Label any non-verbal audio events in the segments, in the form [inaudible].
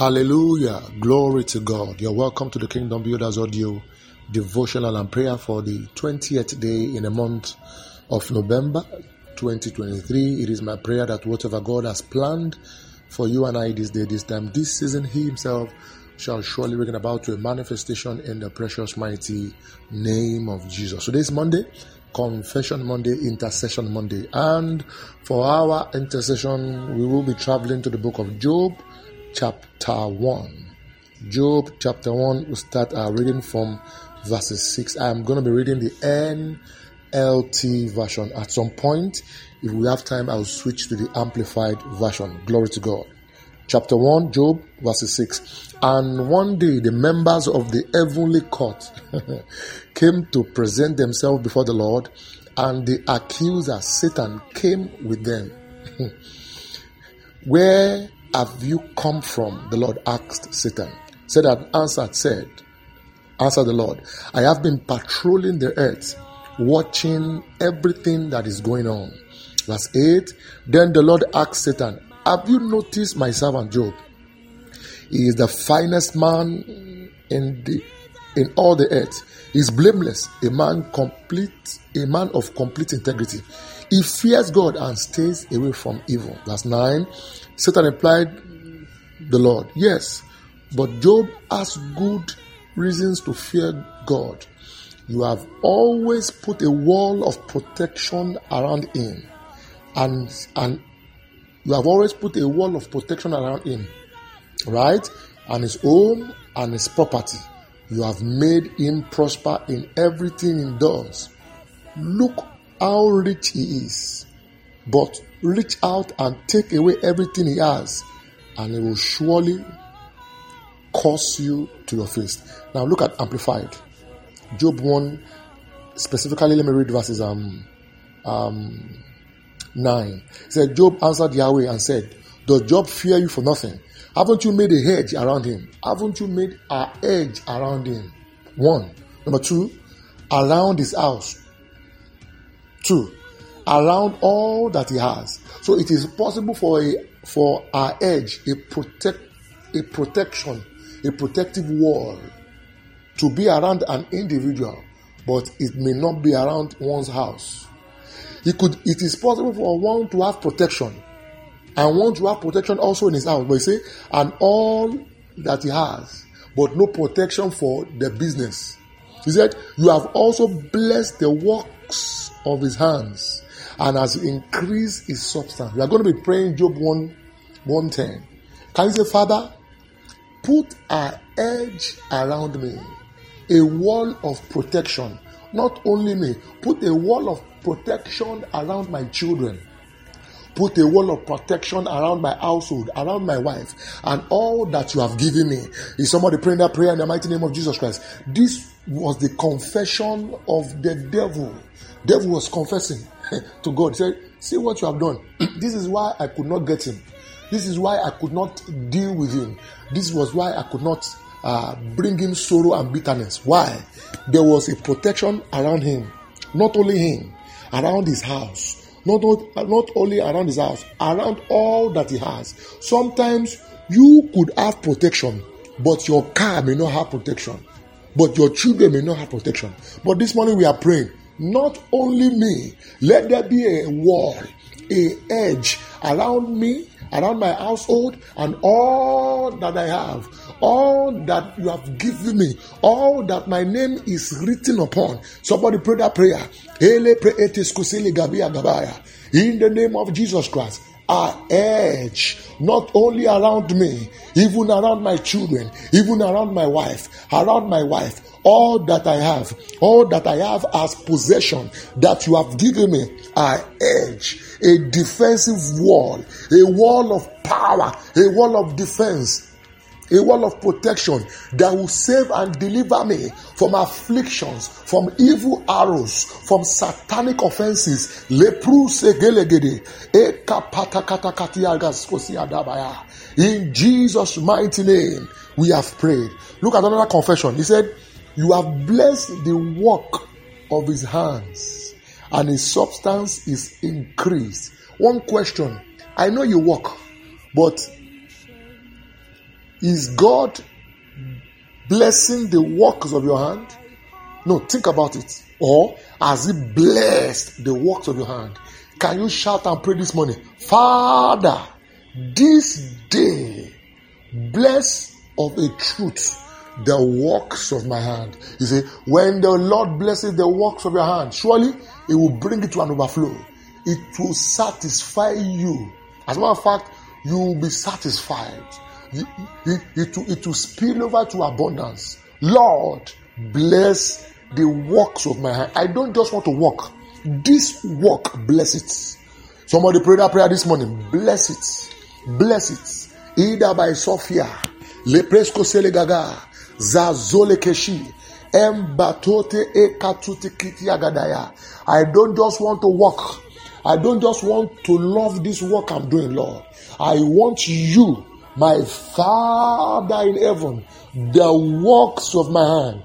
Hallelujah. Glory to God. You're welcome to the Kingdom Builders audio devotional and prayer for the 20th day in the month of November 2023. It is my prayer that whatever God has planned for you and I this day, this time, this season, He Himself shall surely bring about to a manifestation in the precious, mighty name of Jesus. So, this Monday, Confession Monday, Intercession Monday. And for our intercession, we will be traveling to the book of Job chapter 1. Job chapter 1, we start our reading from verses 6. I'm going to be reading the NLT version. At some point, if we have time, I'll switch to the amplified version. Glory to God. Chapter 1, Job, verses 6. And one day the members of the heavenly court [laughs] came to present themselves before the Lord, and the accuser, Satan, came with them. [laughs] Where have you come from? The Lord asked Satan. Satan answered, said, Answer the Lord, I have been patrolling the earth, watching everything that is going on. Verse 8 Then the Lord asked Satan, Have you noticed my servant Job? He is the finest man in the in all the earth. Is blameless, a man complete, a man of complete integrity. He fears God and stays away from evil. Verse 9 Satan replied, The Lord, yes, but Job has good reasons to fear God. You have always put a wall of protection around him, and, and you have always put a wall of protection around him, right? And his home and his property. You have made him prosper in everything he does. Look how rich he is. But reach out and take away everything he has, and he will surely curse you to your face. Now look at Amplified. Job 1, specifically, let me read verses um, um, 9. It said, Job answered Yahweh and said, Does Job fear you for nothing? Haven't you made a hedge around him? Haven't you made a hedge around him? One. Number two, around his house. Two, around all that he has. So it is possible for a for our hedge, a protect a protection, a protective wall to be around an individual, but it may not be around one's house. It could it is possible for one to have protection and want to have protection also in his house. But you say, and all that he has, but no protection for the business. He said, You have also blessed the works of his hands and has increased his substance. We are going to be praying Job 1 110. Can you say, Father, put an edge around me, a wall of protection. Not only me, put a wall of protection around my children. Put a wall of protection around my household, around my wife, and all that you have given me. Is somebody praying that prayer in the mighty name of Jesus Christ? This was the confession of the devil. Devil was confessing [laughs] to God. He said, See what you have done. [clears throat] this is why I could not get him. This is why I could not deal with him. This was why I could not uh, bring him sorrow and bitterness. Why? There was a protection around him. Not only him, around his house. Not, not only around his house, around all that he has. Sometimes you could have protection, but your car may not have protection. But your children may not have protection. But this morning we are praying not only me, let there be a wall, a edge around me, around my household, and all that I have, all that you have given me, all that my name is written upon. Somebody pray that prayer. In the name of Jesus Christ a edge not only around me, even around my children, even around my wife, around my wife, all that I have, all that I have as possession that you have given me, a edge, a defensive wall, a wall of power, a wall of defense a wall of protection that will save and deliver me from afflictions, from evil arrows, from satanic offenses. In Jesus' mighty name, we have prayed. Look at another confession. He said, You have blessed the work of his hands, and his substance is increased. One question I know you work, but Is God blessing the works of your hand? No, think about it. Or has He blessed the works of your hand? Can you shout and pray this morning? Father, this day, bless of a truth the works of my hand. You see, when the Lord blesses the works of your hand, surely it will bring it to an overflow. It will satisfy you. As a matter of fact, you will be satisfied. It, it, will, it will spill over to abundance. Lord, bless the works of my hand. I don't just want to walk. This work, bless it. Somebody pray that prayer this morning. Bless it. Bless it. Either by Sophia, Lepresco Selegaga, Zazole Keshi, Embatote Ekatuti Kiti Agadaya. I don't just want to walk. I don't just want to love this work I'm doing, Lord. I want you, my Father in heaven, the works of my hand,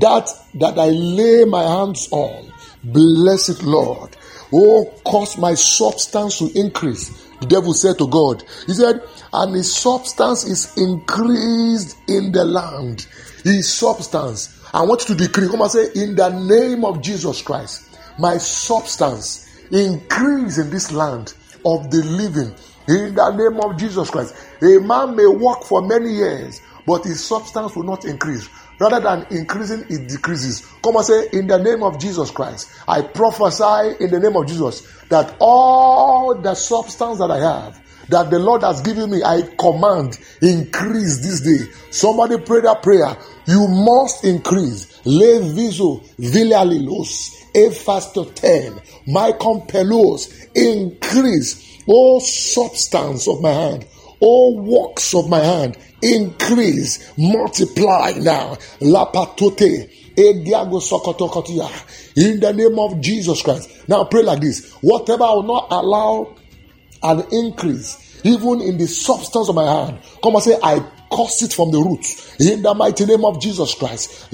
that that I lay my hands on. Bless it, Lord. Oh, cause my substance to increase. The devil said to God, He said, and his substance is increased in the land. His substance. I want you to decree. Come and say, in the name of Jesus Christ, my substance increase in this land of the living. In the name of Jesus Christ. A man may work for many years, but his substance will not increase. Rather than increasing, it decreases. Come and say, In the name of Jesus Christ, I prophesy in the name of Jesus that all the substance that I have, that the Lord has given me, I command increase this day. Somebody pray that prayer. You must increase. Le viso villalilos efasto ten. My compelos increase. Oh substance of my hand. Oh works of my hand increase, multiply now. Lapatote. In the name of Jesus Christ. Now pray like this. Whatever I will not allow an increase, even in the substance of my hand, come and say, I curse it from the roots. In the mighty name of Jesus Christ.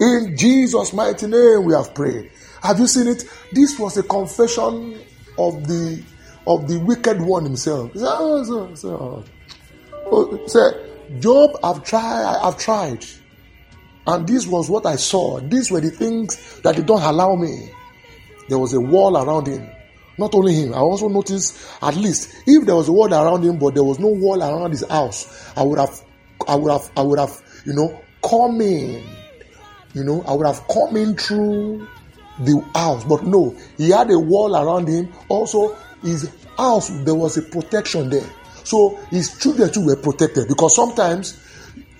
In Jesus' mighty name we have prayed. Have you seen it? This was a confession of the of the wicked one himself. Said, oh, so, so. Oh, oh say, Job, I've tried, I've tried. And this was what I saw. These were the things that he did not allow me. There was a wall around him. Not only him, I also noticed at least if there was a wall around him, but there was no wall around his house, I would have, I would have, I would have, you know, come in. You know, I would have come in through the house. But no, he had a wall around him. Also, his house, there was a protection there. So his children too were protected because sometimes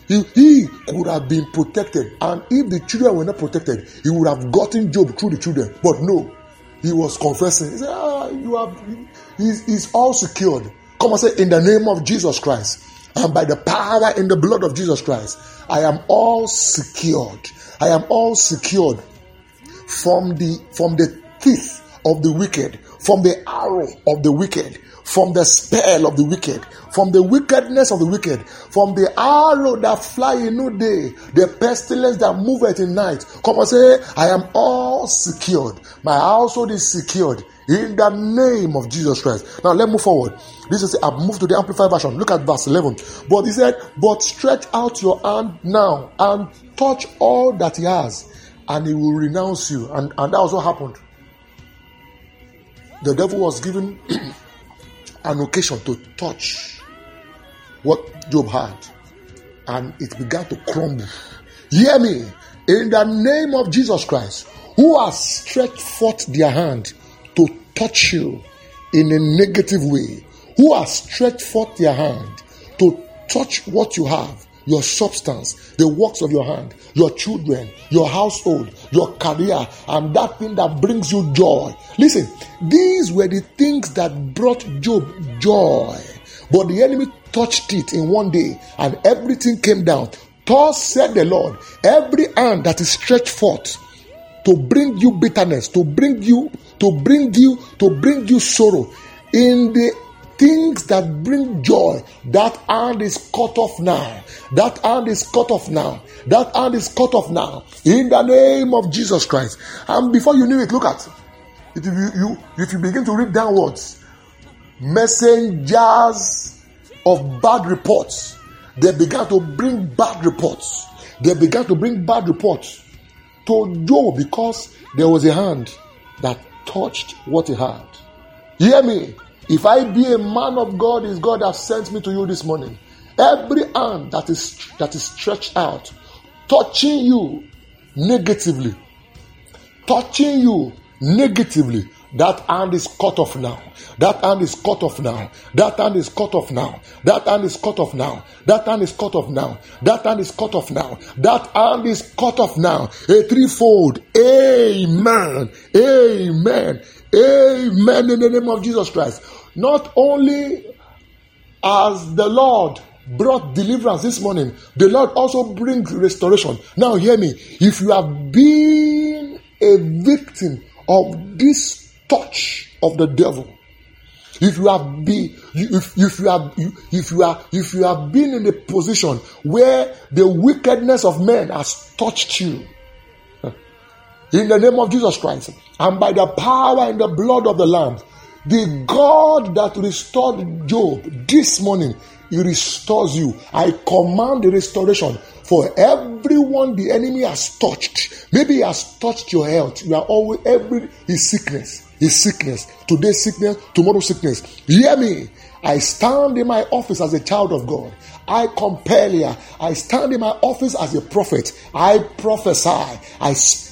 he, he could have been protected. And if the children were not protected, he would have gotten Job through the children. But no, he was confessing. He said, ah, you have, he's, he's all secured. Come and say, in the name of Jesus Christ, and by the power in the blood of Jesus Christ, I am all secured. I am all secured from the from the teeth of the wicked, from the arrow of the wicked, from the spell of the wicked, from the wickedness of the wicked, from the arrow that fly in no day, the pestilence that moveth in night. Come and say, I am all secured. My household is secured in the name of Jesus Christ. Now let's move forward. This is I've moved to the amplified version. Look at verse 11. But he said, But stretch out your hand now and touch all that he has, and he will renounce you. And, and that also happened. The devil was given [clears throat] an occasion to touch what Job had, and it began to crumble. Hear me, in the name of Jesus Christ, who has stretched forth their hand to touch you in a negative way, who has stretched forth their hand to touch what you have, your substance, the works of your hand, your children, your household, your career, and that thing that brings you joy. Listen, these were the things that brought Job joy. But the enemy touched it in one day and everything came down. Thus said the Lord, every hand that is stretched forth to bring you bitterness, to bring you, to bring you, to bring you sorrow in the things that bring joy, that hand is cut off now. That hand is cut off now. That hand is cut off now. In the name of Jesus Christ. And before you knew it, look at if you, you if you begin to read downwards, messengers of bad reports. They began to bring bad reports. They began to bring bad reports to Job because there was a hand that touched what he had. Hear me. If I be a man of God, is God has sent me to you this morning. Every hand that is that is stretched out, touching you negatively, touching you negatively, that hand is cut off now. That hand is cut off now. That hand is cut off now. That hand is cut off now. That hand is cut off now. That hand is cut off now. That hand is cut off now. A threefold. Amen. Amen. Amen. In the name of Jesus Christ. Not only as the Lord brought deliverance this morning, the Lord also brings restoration. Now, hear me. If you have been a victim of this touch of the devil, if you have been if, if you have if you are if you have been in a position where the wickedness of men has touched you in the name of jesus christ and by the power and the blood of the lamb the god that restored job this morning he restores you i command the restoration for everyone the enemy has touched maybe he has touched your health you are always every his sickness his sickness. Today, sickness, tomorrow, sickness. Hear me. I stand in my office as a child of God. I compel you. I stand in my office as a prophet. I prophesy. I speak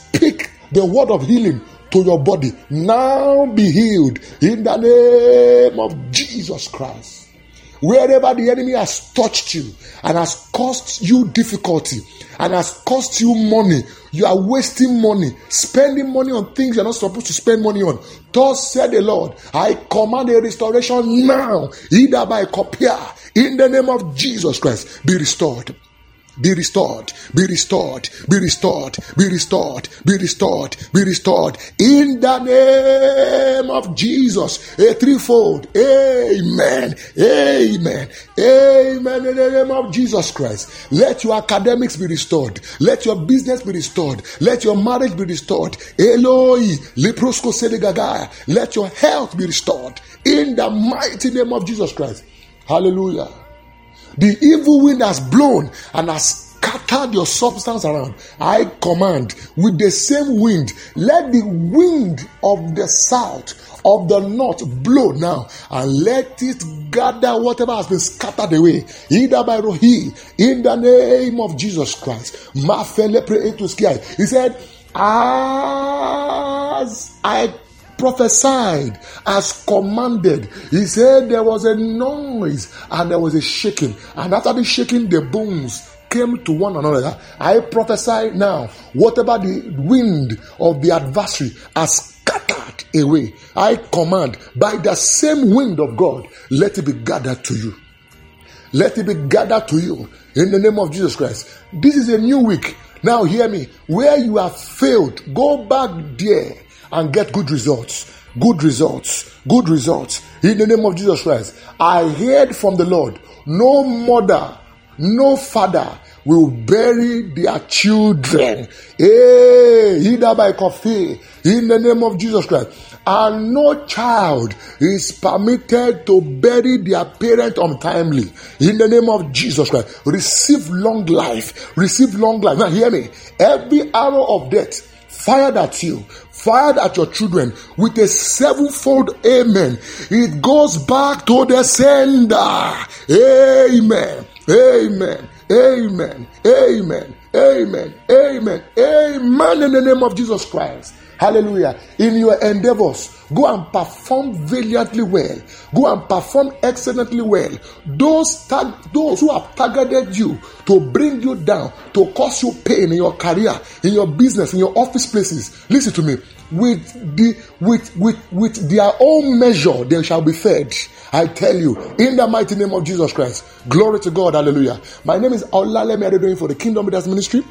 the word of healing to your body. Now be healed in the name of Jesus Christ. Wherever the enemy has touched you and has caused you difficulty and has cost you money, you are wasting money, spending money on things you're not supposed to spend money on. Thus said the Lord, I command a restoration now, either by copia, in the name of Jesus Christ, be restored. Be restored, be restored, be restored, be restored, be restored, be restored in the name of Jesus. A threefold. Amen. Amen. Amen. In the name of Jesus Christ. Let your academics be restored. Let your business be restored. Let your marriage be restored. Eloi, leprosko sedegaga. Let your health be restored in the mighty name of Jesus Christ. Hallelujah. The evil wind has blown and has scattered your substance around. I command with the same wind, let the wind of the south, of the north blow now and let it gather whatever has been scattered away, either by Rohi, in the name of Jesus Christ. He said, As I prophesied as commanded. He said there was a noise and there was a shaking, and after the shaking, the bones came to one another. I prophesy now, whatever the wind of the adversary has scattered away, I command by the same wind of God, let it be gathered to you. Let it be gathered to you in the name of Jesus Christ. This is a new week. Now, hear me. Where you have failed, go back there and get good results. Good results. Good results. In the name of Jesus Christ. I heard from the Lord no mother, no father will bury their children. Hey, either by coffee. In the name of Jesus Christ. And no child is permitted to bury their parent untimely. In the name of Jesus Christ. Receive long life. Receive long life. Now hear me. Every arrow of death fired at you, fired at your children with a sevenfold amen. It goes back to the sender. Amen. Amen. Amen. Amen. Amen. Amen. Amen. In the name of Jesus Christ. Hallelujah. In your endeavors, go and perform valiantly well. Go and perform excellently well. Those, tag, those who have targeted you to bring you down, to cause you pain in your career, in your business, in your office places, listen to me. With the with with with their own measure, they shall be fed. I tell you, in the mighty name of Jesus Christ. Glory to God. Hallelujah. My name is Olalemi Adedoyin for the Kingdom Leaders Ministry.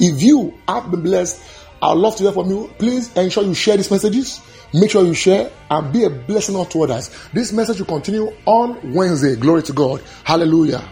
If you have been blessed, I'd love to hear from you. Please ensure you share these messages. Make sure you share and be a blessing unto others. This message will continue on Wednesday. Glory to God. Hallelujah.